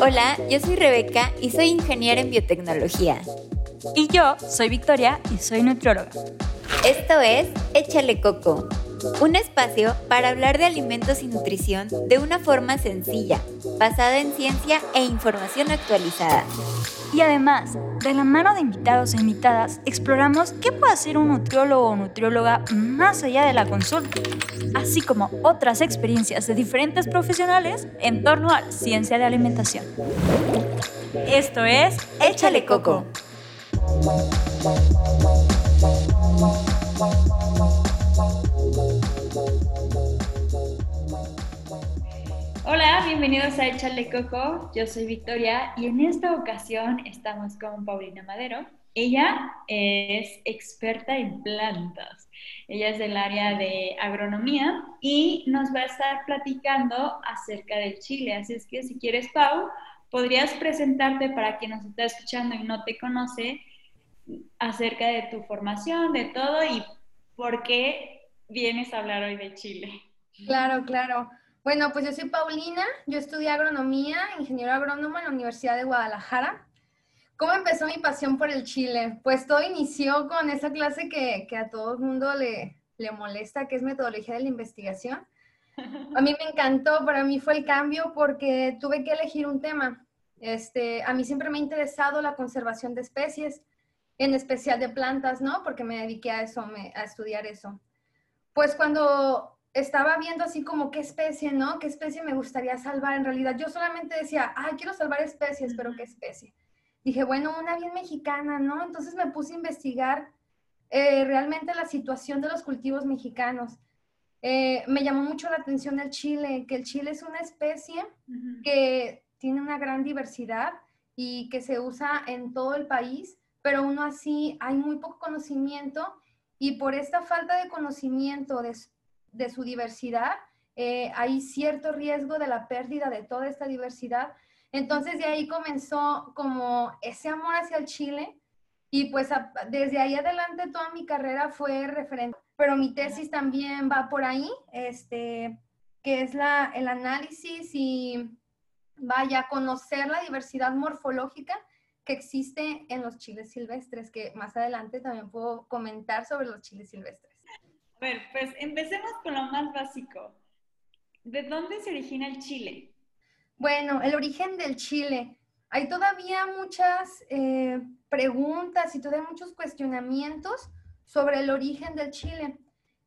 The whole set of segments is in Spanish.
Hola, yo soy Rebeca y soy ingeniera en biotecnología. Y yo soy Victoria y soy nutrióloga. Esto es Échale Coco, un espacio para hablar de alimentos y nutrición de una forma sencilla, basada en ciencia e información actualizada. Y además, de la mano de invitados e invitadas, exploramos qué puede hacer un nutriólogo o nutrióloga más allá de la consulta, así como otras experiencias de diferentes profesionales en torno a la ciencia de alimentación. Esto es Échale Coco. Hola, bienvenidos a Échale Coco. Yo soy Victoria y en esta ocasión estamos con Paulina Madero. Ella es experta en plantas. Ella es del área de agronomía y nos va a estar platicando acerca del chile. Así es que si quieres, Pau, podrías presentarte para quien nos está escuchando y no te conoce acerca de tu formación, de todo y por qué vienes a hablar hoy de Chile. Claro, claro. Bueno, pues yo soy Paulina, yo estudié agronomía, ingeniero agrónomo en la Universidad de Guadalajara. ¿Cómo empezó mi pasión por el chile? Pues todo inició con esa clase que, que a todo el mundo le, le molesta, que es metodología de la investigación. A mí me encantó, para mí fue el cambio porque tuve que elegir un tema. Este, a mí siempre me ha interesado la conservación de especies en especial de plantas, ¿no? Porque me dediqué a eso, a estudiar eso. Pues cuando estaba viendo así como qué especie, ¿no? ¿Qué especie me gustaría salvar? En realidad yo solamente decía, ay, quiero salvar especies, pero ¿qué especie? Dije, bueno, una bien mexicana, ¿no? Entonces me puse a investigar eh, realmente la situación de los cultivos mexicanos. Eh, me llamó mucho la atención el chile, que el chile es una especie que tiene una gran diversidad y que se usa en todo el país pero aún así hay muy poco conocimiento y por esta falta de conocimiento de, su diversidad, eh, hay cierto riesgo de la pérdida de toda esta diversidad. Entonces de ahí comenzó como ese amor hacia el Chile y pues desde ahí adelante toda mi carrera fue referente. Pero mi tesis también va por ahí, este, que es la, el análisis y vaya, conocer la diversidad morfológica que existe en los chiles silvestres, que más adelante también puedo comentar sobre los chiles silvestres. A ver, pues empecemos con lo más básico. ¿De dónde se origina el chile? Bueno, el origen del chile. Hay todavía muchas eh, preguntas y todavía muchos cuestionamientos sobre el origen del chile.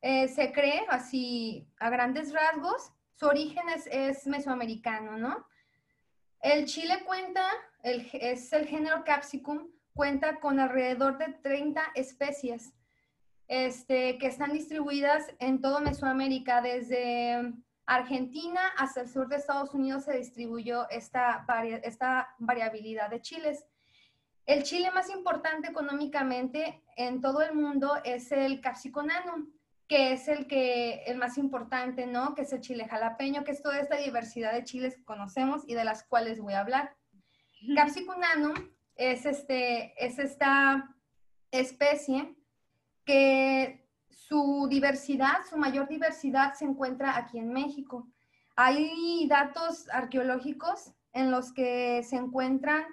Eh, se cree, así a grandes rasgos, su origen es, es mesoamericano, ¿no? El chile cuenta es el género Capsicum, cuenta con alrededor de 30 especies este, que están distribuidas en todo Mesoamérica, desde Argentina hasta el sur de Estados Unidos se distribuyó esta, esta variabilidad de chiles. El chile más importante económicamente en todo el mundo es el Capsiconanum, que es el que el más importante, ¿no? Que es el chile jalapeño, que es toda esta diversidad de chiles que conocemos y de las cuales voy a hablar. Capsicum es, este, es esta especie que su diversidad, su mayor diversidad se encuentra aquí en México. Hay datos arqueológicos en los que se encuentran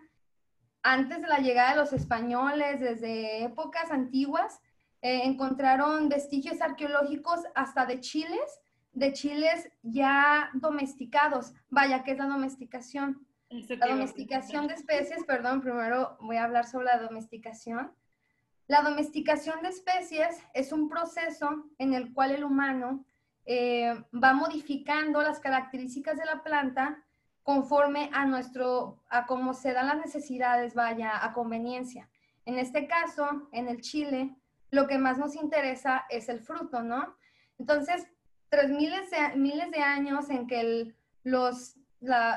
antes de la llegada de los españoles, desde épocas antiguas, eh, encontraron vestigios arqueológicos hasta de chiles, de chiles ya domesticados. Vaya, ¿qué es la domesticación? La domesticación de especies, perdón, primero voy a hablar sobre la domesticación. La domesticación de especies es un proceso en el cual el humano eh, va modificando las características de la planta conforme a nuestro, a cómo se dan las necesidades, vaya, a conveniencia. En este caso, en el chile, lo que más nos interesa es el fruto, ¿no? Entonces, tres miles de, miles de años en que los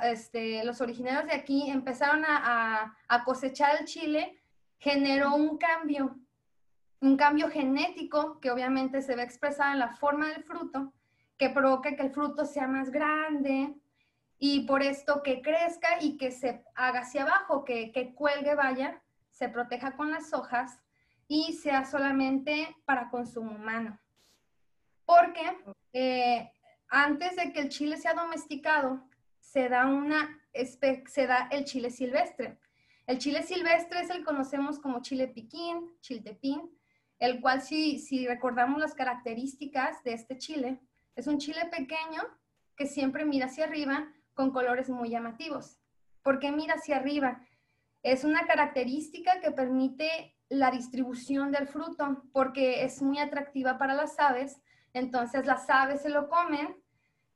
este, los originarios de aquí empezaron a, cosechar el chile, generó un cambio, un cambio genético que obviamente se ve expresado en la forma del fruto, que provoca que el fruto sea más grande y por esto que crezca y que se haga hacia abajo, que, que cuelgue, vaya, se proteja con las hojas y sea solamente para consumo humano. Porque eh, antes de que el chile sea domesticado, se da, una, se da el chile silvestre. El chile silvestre es el que conocemos como chile piquín, chiltepín, el cual si, si recordamos las características de este chile, es un chile pequeño que siempre mira hacia arriba con colores muy llamativos. ¿Por qué mira hacia arriba? Es una característica que permite la distribución del fruto porque es muy atractiva para las aves, entonces las aves se lo comen,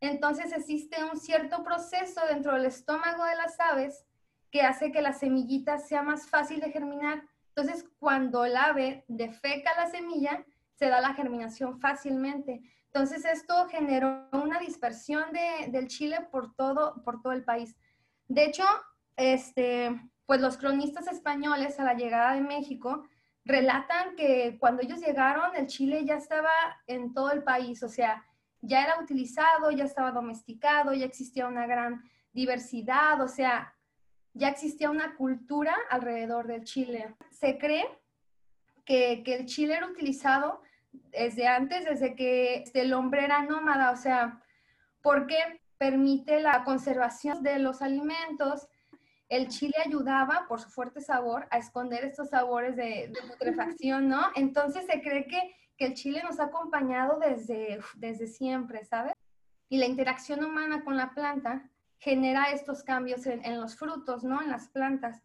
entonces existe un cierto proceso dentro del estómago de las aves que hace que la semillita sea más fácil de germinar. Entonces, cuando el ave defeca la semilla, se da la germinación fácilmente. Entonces, esto generó una dispersión del chile por todo, por todo el país. De hecho, este, pues los cronistas españoles a la llegada de México relatan que cuando ellos llegaron, el chile ya estaba en todo el país, o sea, ya era utilizado, ya estaba domesticado, ya existía una gran diversidad, o sea, ya existía una cultura alrededor del chile. Se cree que, el chile era utilizado desde antes, desde que el hombre era nómada, o sea, porque permite la conservación de los alimentos. El chile ayudaba, por su fuerte sabor, a esconder estos sabores de, putrefacción, ¿no? Entonces se cree que, que, el chile nos ha acompañado desde, desde siempre, ¿sabes? Y la interacción humana con la planta genera estos cambios en, los frutos, ¿no? En las plantas.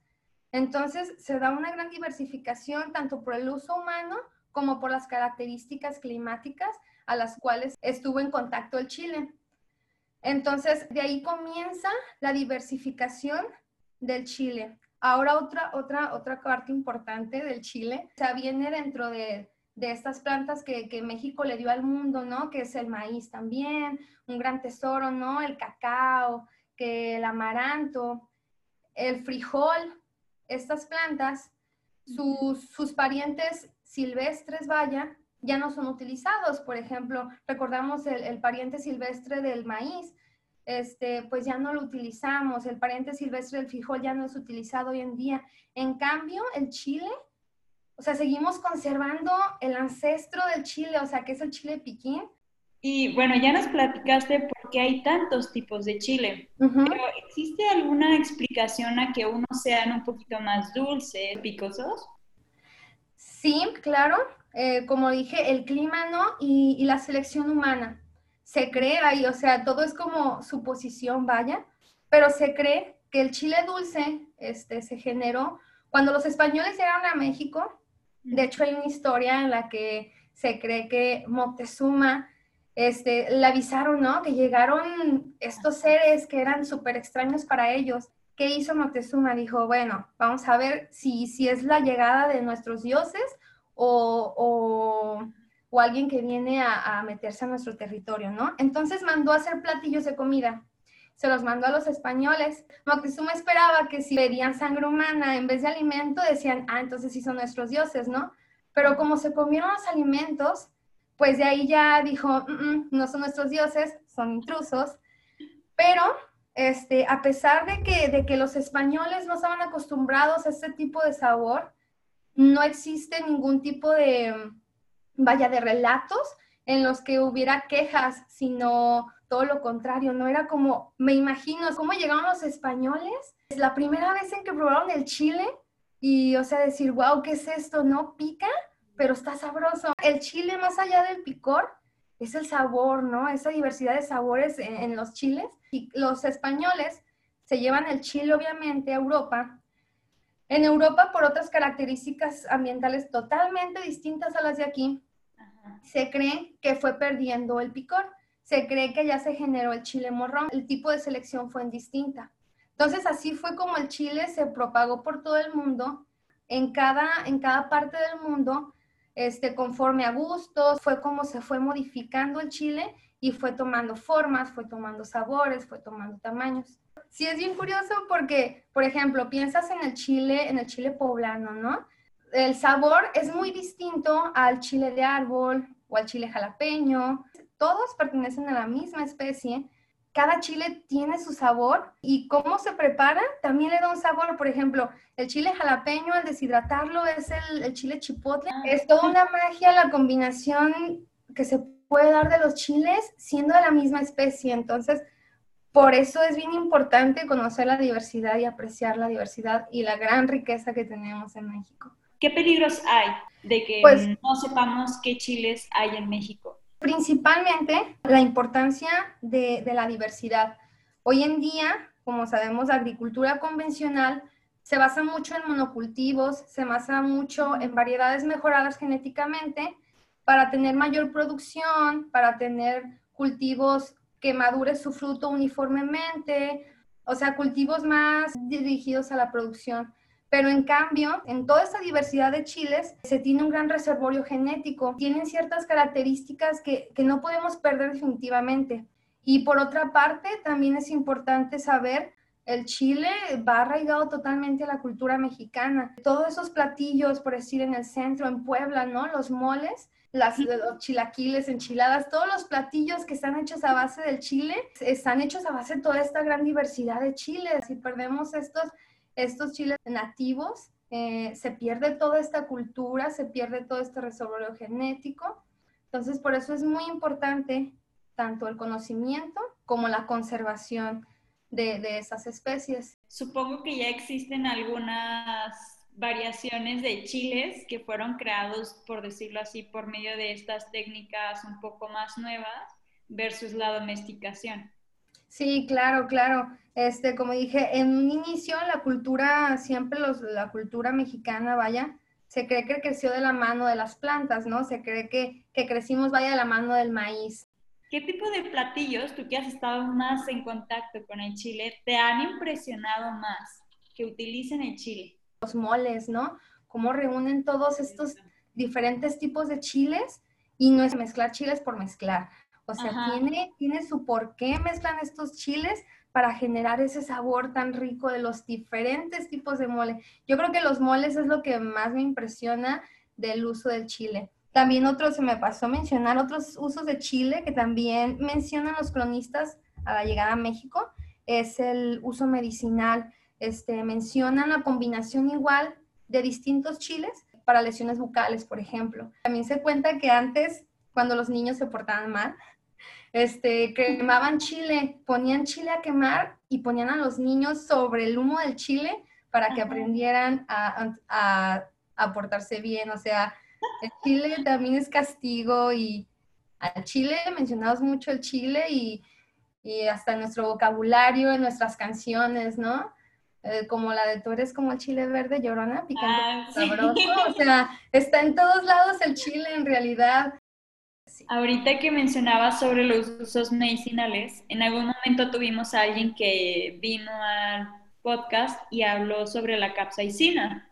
Entonces, se da una gran diversificación tanto por el uso humano como por las características climáticas a las cuales estuvo en contacto el chile. Entonces, de ahí comienza la diversificación del chile. Ahora otra, otra, otra parte importante del chile, o sea, viene dentro de, de estas plantas que, que, México le dio al mundo, ¿no? Que es el maíz también, un gran tesoro, ¿no? El cacao, que el amaranto, el frijol, estas plantas, sus, parientes silvestres, vaya, ya no son utilizados. Por ejemplo, recordamos el, pariente silvestre del maíz, este, pues ya no lo utilizamos. El pariente silvestre del frijol ya no es utilizado hoy en día. En cambio, el chile, o sea, seguimos conservando el ancestro del chile, o sea, que es el chile piquín, y bueno, ya nos platicaste por qué hay tantos tipos de chile, pero ¿existe alguna explicación a que unos sean un poquito más dulces, picosos? Sí, claro. Eh, como dije, el clima, ¿no? Y, la selección humana. Se cree ahí, o sea, todo es como suposición, vaya, pero se cree que el chile dulce este, se generó cuando los españoles llegaron a México. De hecho, hay una historia en la que se cree que Moctezuma este, le avisaron, ¿no? Que llegaron estos seres que eran súper extraños para ellos. ¿Qué hizo Moctezuma? Dijo, bueno, vamos a ver si, si es la llegada de nuestros dioses o, o, o alguien que viene a, a, meterse a nuestro territorio, ¿no? Entonces mandó a hacer platillos de comida. Se los mandó a los españoles. Moctezuma esperaba que si verían sangre humana en vez de alimento, decían, ah, entonces sí son nuestros dioses, ¿no? Pero como se comieron los alimentos, pues de ahí ya dijo, mm, mm, no son nuestros dioses, son intrusos, pero este, a pesar de que, de que los españoles no estaban acostumbrados a este tipo de sabor, no existe ningún tipo de, vaya, de relatos en los que hubiera quejas, sino todo lo contrario, no era como, me imagino, cómo llegaron los españoles, es la primera vez en que probaron el chile y, o sea, decir, wow, ¿qué es esto? ¿No pica? Pero está sabroso. El chile, más allá del picor, es el sabor, ¿no? Esa diversidad de sabores en, los chiles. Y los españoles se llevan el chile, obviamente, a Europa. En Europa, por otras características ambientales totalmente distintas a las de aquí, se cree que fue perdiendo el picor. Se cree que ya se generó el chile morrón. El tipo de selección fue indistinta. Entonces, así fue como el chile se propagó por todo el mundo. En cada, en cada parte del mundo este, conforme a gustos, fue como se fue modificando el chile y fue tomando formas, fue tomando sabores, fue tomando tamaños. Sí es bien curioso porque, por ejemplo, piensas en el chile, en el chile poblano, ¿no? El sabor es muy distinto al chile de árbol o al chile jalapeño. Todos pertenecen a la misma especie, cada chile tiene su sabor y cómo se prepara también le da un sabor. Por ejemplo, el chile jalapeño, al deshidratarlo, es el, chile chipotle. Ah. Es toda una magia la combinación que se puede dar de los chiles siendo de la misma especie. Entonces, por eso es bien importante conocer la diversidad y apreciar la diversidad y la gran riqueza que tenemos en México. ¿Qué peligros hay de que Pues- no sepamos qué chiles hay en México? Principalmente la importancia de, la diversidad. Hoy en día, como sabemos, la agricultura convencional se basa mucho en monocultivos, se basa mucho en variedades mejoradas genéticamente para tener mayor producción, para tener cultivos que madure su fruto uniformemente, o sea, cultivos más dirigidos a la producción. Pero en cambio, en toda esta diversidad de chiles se tiene un gran reservorio genético. Tienen ciertas características que, que no podemos perder definitivamente. Y por otra parte, también es importante saber, el chile va arraigado totalmente a la cultura mexicana. Todos esos platillos, por decir, en el centro, en Puebla, ¿no? Los moles, las, los chilaquiles, enchiladas, todos los platillos que están hechos a base del chile, están hechos a base de toda esta gran diversidad de chiles. Si perdemos estos, estos chiles nativos, eh, se pierde toda esta cultura, se pierde todo este reservorio genético. Entonces, por eso es muy importante tanto el conocimiento como la conservación de, de esas especies. Supongo que ya existen algunas variaciones de chiles que fueron creados, por decirlo así, por medio de estas técnicas un poco más nuevas versus la domesticación. Sí, claro, claro. Este, como dije, en un inicio la cultura, siempre los, la cultura mexicana, vaya, se cree que creció de la mano de las plantas, ¿no? Se cree que, que crecimos, vaya, de la mano del maíz. ¿Qué tipo de platillos, tú que has estado más en contacto con el chile, te han impresionado más que utilicen el chile? Los moles, ¿no? Cómo reúnen todos estos diferentes tipos de chiles y no es mezclar chiles por mezclar. O sea, Ajá. tiene, tiene su por qué mezclan estos chiles para generar ese sabor tan rico de los diferentes tipos de mole. Yo creo que los moles es lo que más me impresiona del uso del chile. También otro, se me pasó mencionar otros usos de chile que también mencionan los cronistas a la llegada a México, es el uso medicinal. Este, mencionan la combinación igual de distintos chiles para lesiones bucales, por ejemplo. También se cuenta que antes, cuando los niños se portaban mal, este, quemaban chile, ponían chile a quemar y ponían a los niños sobre el humo del chile para que aprendieran a, a, a portarse bien. O sea, el chile también es castigo y al chile mencionamos mucho el chile y, y hasta en nuestro vocabulario, en nuestras canciones, ¿no? Eh, como la de tú eres como el chile verde, llorona, picante, Ah, sí. sabroso. O sea, está en todos lados el chile en realidad. Ahorita que mencionabas sobre los usos medicinales, en algún momento tuvimos a alguien que vino al podcast y habló sobre la capsaicina,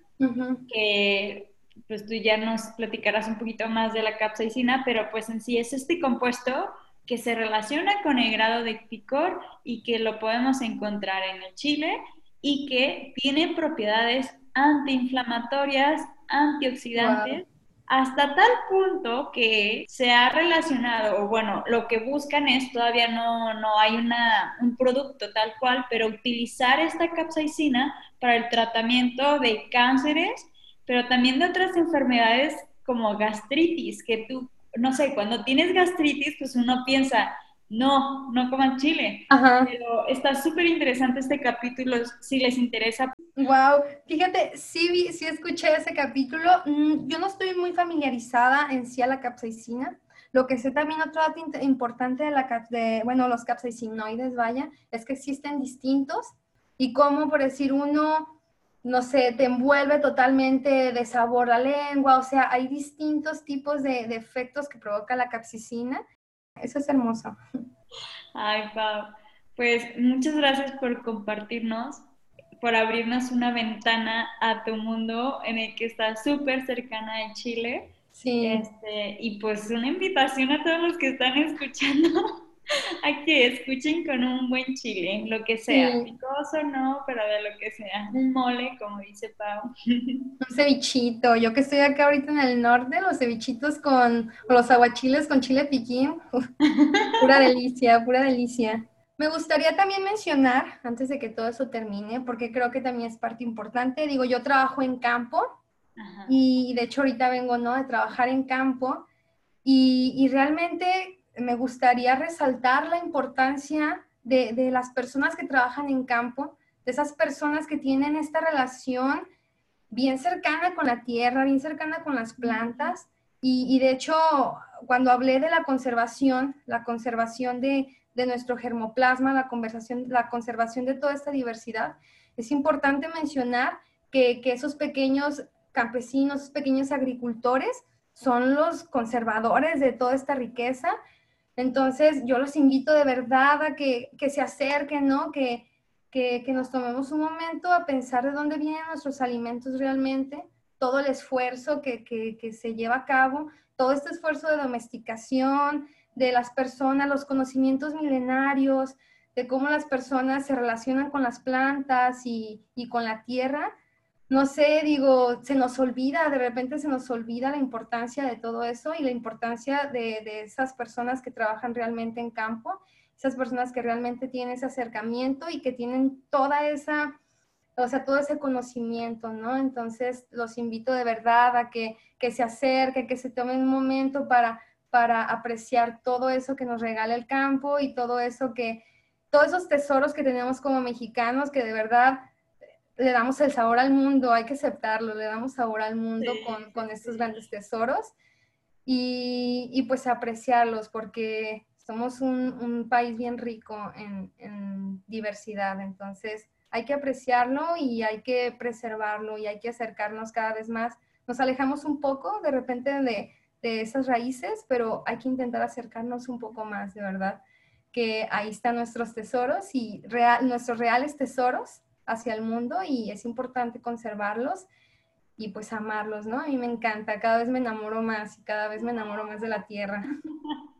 que pues tú ya nos platicarás un poquito más de la capsaicina, pero pues en sí es este compuesto que se relaciona con el grado de picor y que lo podemos encontrar en el chile y que tiene propiedades antiinflamatorias, antioxidantes, hasta tal punto que se ha relacionado, o bueno, lo que buscan es, todavía no, no hay una, un producto tal cual, pero utilizar esta capsaicina para el tratamiento de cánceres, pero también de otras enfermedades como gastritis, que tú, no sé, cuando tienes gastritis, pues uno piensa, no, no coman chile. Ajá. Pero está súper interesante este capítulo, si les interesa. Wow, fíjate, sí, vi, sí escuché ese capítulo. Mm, Yo no estoy muy familiarizada en sí a la capsaicina. Lo que sé también otro dato importante de la de, bueno, los capsaicinoides, vaya, es que existen distintos y como por decir uno, no sé, te envuelve totalmente de sabor la lengua, o sea, hay distintos tipos de, de efectos que provoca la capsaicina. Eso es hermoso. Ay, Pau. Pues muchas gracias por compartirnos, por abrirnos una ventana a tu mundo en el que estás súper cercana a Chile. Sí. Este, y pues una invitación a todos los que están escuchando a que escuchen con un buen chile, lo que sea, Sí. picoso no, pero de lo que sea, un mole, como dice Pau. Un cevichito. Yo que estoy acá ahorita en el norte, los cevichitos con los aguachiles con chile piquín. uf, pura delicia, pura delicia. Me gustaría también mencionar, antes de que todo eso termine, porque creo que también es parte importante, digo, yo trabajo en campo Ajá. y de hecho ahorita vengo, ¿no? De trabajar en campo y, y realmente me gustaría resaltar la importancia de, de las personas que trabajan en campo, de esas personas que tienen esta relación bien cercana con la tierra, bien cercana con las plantas. Y, de hecho, cuando hablé de la conservación, la conservación de, nuestro germoplasma, la, conversación, la conservación de toda esta diversidad, es importante mencionar que, que esos pequeños campesinos, pequeños agricultores, son los conservadores de toda esta riqueza. Entonces, yo los invito de verdad a que, que se acerquen, ¿no? Que, que, nos tomemos un momento a pensar de dónde vienen nuestros alimentos realmente, todo el esfuerzo que, que, se lleva a cabo, todo este esfuerzo de domesticación de las personas, los conocimientos milenarios, de cómo las personas se relacionan con las plantas y, y con la tierra. No sé, digo, se nos olvida, de repente se nos olvida la importancia de todo eso y la importancia de, esas personas que trabajan realmente en campo esas personas que realmente tienen ese acercamiento y que tienen toda esa, o sea, todo ese conocimiento, ¿no? Entonces, los invito de verdad a que, que se acerquen, que se tomen un momento para, para apreciar todo eso que nos regala el campo y todo eso que, todos esos tesoros que tenemos como mexicanos, que de verdad le damos el sabor al mundo, hay que aceptarlo, le damos sabor al mundo con, con, estos grandes tesoros y, y pues apreciarlos, porque somos un, país bien rico en, diversidad, entonces hay que apreciarlo y hay que preservarlo y hay que acercarnos cada vez más. Nos alejamos un poco de repente de, esas raíces, pero hay que intentar acercarnos un poco más, de verdad, que ahí están nuestros tesoros y nuestros reales tesoros hacia el mundo y es importante conservarlos y pues amarlos, ¿no? A mí me encanta, cada vez me enamoro más y cada vez me enamoro más de la tierra.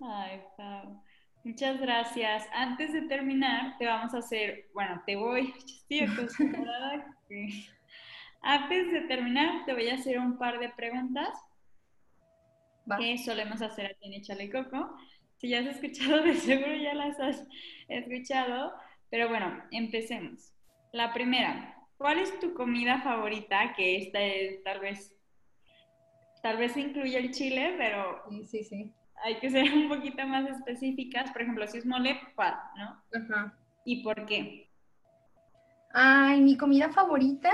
Ay, Pau. Muchas gracias. Antes de terminar, te vamos a hacer, bueno, te voy, estoy acostumbrada Antes de terminar, te voy a hacer un par de preguntas que solemos hacer aquí en Échale Coco. Si ya has escuchado, de seguro ya las has escuchado, pero bueno, empecemos. La primera, ¿cuál es tu comida favorita? Que esta es tal vez, tal vez incluye el chile, pero... Sí, sí, sí hay que ser un poquito más específicas. Por ejemplo, si es mole, ¿cuál? ¿No? Ajá. ¿Y por qué? Ay, mi comida favorita.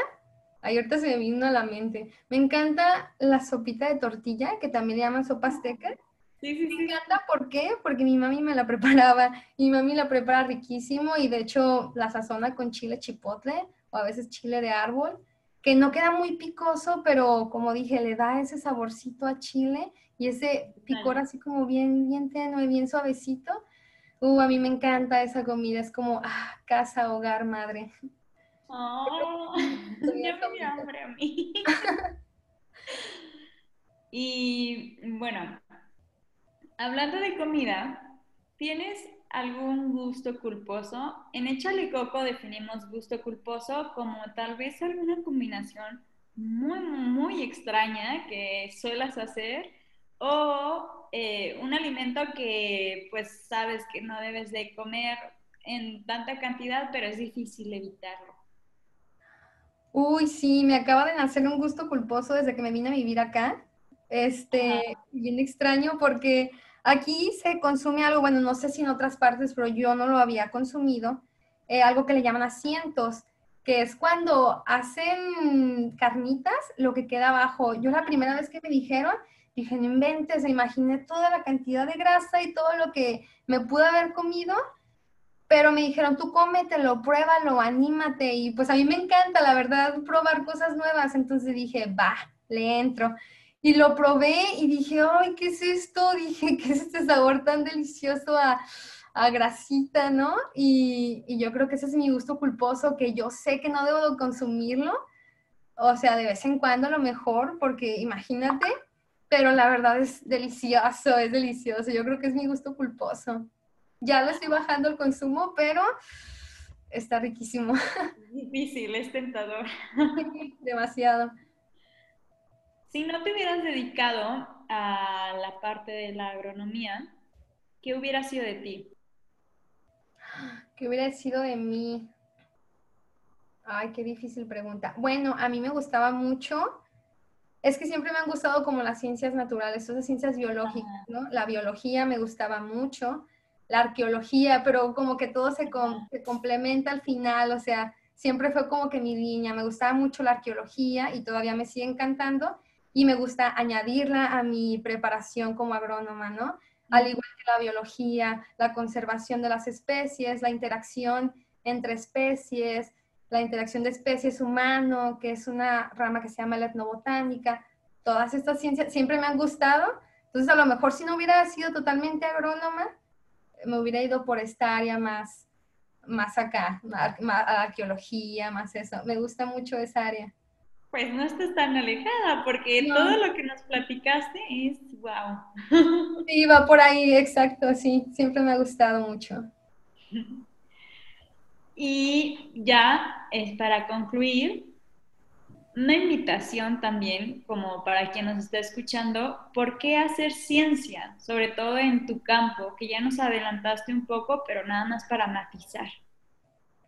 Ay, ahorita se me vino a la mente. Me encanta la sopita de tortilla, que también le llaman sopa azteca. Sí, sí, sí. Me encanta, ¿por qué? Porque mi mami me la preparaba. Mi mami la prepara riquísimo y de hecho la sazona con chile chipotle o a veces chile de árbol, que no queda muy picoso, pero como dije, le da ese saborcito a chile y ese picor así como bien, bien tenue, bien suavecito. Uh, a mí me encanta esa comida, es como ah, casa, hogar, madre. Oh, ya me hambre a mí. y bueno, hablando de comida, ¿tienes algún gusto culposo? En Échale Coco definimos gusto culposo como tal vez alguna combinación muy, muy extraña que suelas hacer o eh, un alimento que pues sabes que no debes de comer en tanta cantidad, pero es difícil evitarlo. Uy, sí, me acaba de nacer un gusto culposo desde que me vine a vivir acá. Este, bien extraño porque aquí se consume algo, bueno, no sé si en otras partes, pero yo no lo había consumido, eh, algo que le llaman asientos, que es cuando hacen carnitas, lo que queda abajo. Yo la primera vez que me dijeron, Dije, no inventes, imaginé toda la cantidad de grasa y todo lo que me pude haber comido, pero me dijeron, tú cómetelo, pruébalo, anímate. Y pues a mí me encanta, la verdad, probar cosas nuevas. Entonces dije, va, le entro. Y lo probé y dije, ay, ¿qué es esto? Dije, ¿qué es este sabor tan delicioso a, a grasita, no? Y, y, yo creo que ese es mi gusto culposo, que yo sé que no debo consumirlo. O sea, de vez en cuando a lo mejor, porque imagínate, pero la verdad es delicioso, es delicioso. Yo creo que es mi gusto culposo. Ya lo estoy bajando el consumo, pero está riquísimo. Difícil, es tentador. Demasiado. Si no te hubieras dedicado a la parte de la agronomía, ¿qué hubiera sido de ti? ¿Qué hubiera sido de mí? Ay, qué difícil pregunta. Bueno, a mí me gustaba mucho es que siempre me han gustado como las ciencias naturales, esas ciencias biológicas, ¿no? La biología me gustaba mucho. la arqueología, pero como que todo se, se complementa al final, o sea, siempre fue como que mi línea, me gustaba mucho la arqueología y todavía me sigue encantando y me gusta añadirla a mi preparación como agrónoma, ¿no? Al igual que la biología, la conservación de las especies, la interacción entre especies, la interacción de especies humano, que es una rama que se llama la etnobotánica. Todas estas ciencias siempre me han gustado. Entonces, a lo mejor si no hubiera sido totalmente agrónoma, me hubiera ido por esta área más, más acá, más, arqueología, más eso. Me gusta mucho esa área. Pues no estás tan alejada, porque todo lo que nos platicaste es wow. Sí, va por ahí, exacto, sí. Siempre me ha gustado mucho. Y ya es para concluir, una invitación también, como para quien nos está escuchando, ¿por qué hacer ciencia? Sobre todo en tu campo, que ya nos adelantaste un poco, pero nada más para matizar.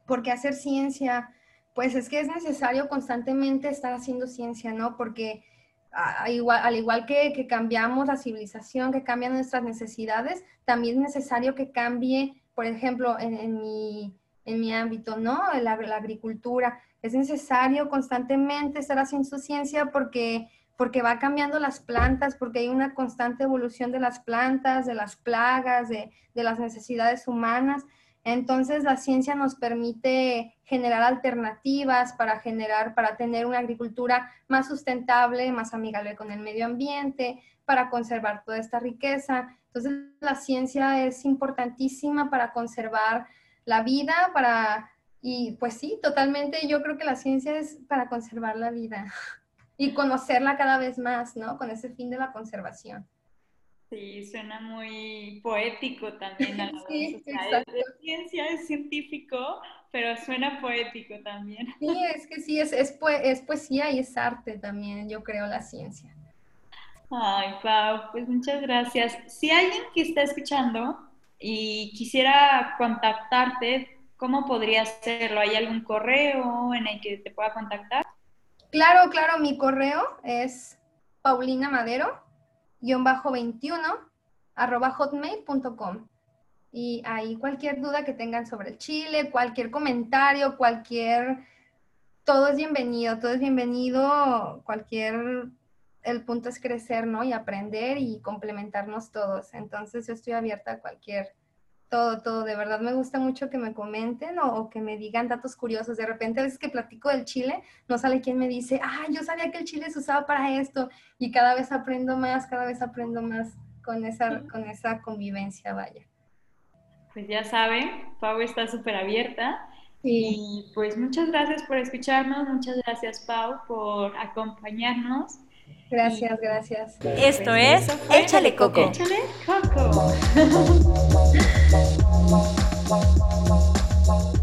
¿Por qué hacer ciencia? Pues es que es necesario constantemente estar haciendo ciencia, ¿no? Porque al igual que, cambiamos la civilización, que cambian nuestras necesidades, también es necesario que cambie, por ejemplo, en mi en mi ámbito, ¿no? La, la, agricultura. Es necesario constantemente estar haciendo ciencia porque, porque va cambiando las plantas, porque hay una constante evolución de las plantas, de las plagas, de, de las necesidades humanas. Entonces la ciencia nos permite generar alternativas para generar, para tener una agricultura más sustentable, más amigable con el medio ambiente, para conservar toda esta riqueza. Entonces la ciencia es importantísima para conservar la vida, para, y pues sí, totalmente, yo creo que la ciencia es para conservar la vida y conocerla cada vez más, ¿no? Con ese fin de la conservación. Sí, suena muy poético también. A la sí, es ciencia, es científico, pero suena poético también. Sí, es que sí, es, es, es poesía y es arte también, yo creo, la ciencia. Ay, Pau, pues muchas gracias. Si alguien que está escuchando y quisiera contactarte, ¿cómo podría hacerlo? ¿Hay algún correo en el que te pueda contactar? Claro, claro, mi correo es paulinamadero-21 arroba hotmail.com y ahí cualquier duda que tengan sobre el Chile, cualquier comentario, cualquier, todo es bienvenido, todo es bienvenido, cualquier, el punto es crecer, ¿no? Y aprender y complementarnos todos. Entonces yo estoy abierta a cualquier todo, todo. De verdad me gusta mucho que me comenten o, que me digan datos curiosos. De repente a veces que platico del chile, no sale quien me dice, ah, yo sabía que el chile se usaba para esto. Y cada vez aprendo más, cada vez aprendo más con esa, con esa convivencia, vaya. Pues ya saben, Pau está súper abierta. Y pues muchas gracias por escucharnos, muchas gracias Pau por acompañarnos. Gracias, gracias. Esto es Échale Coco. Échale Coco. Thank you.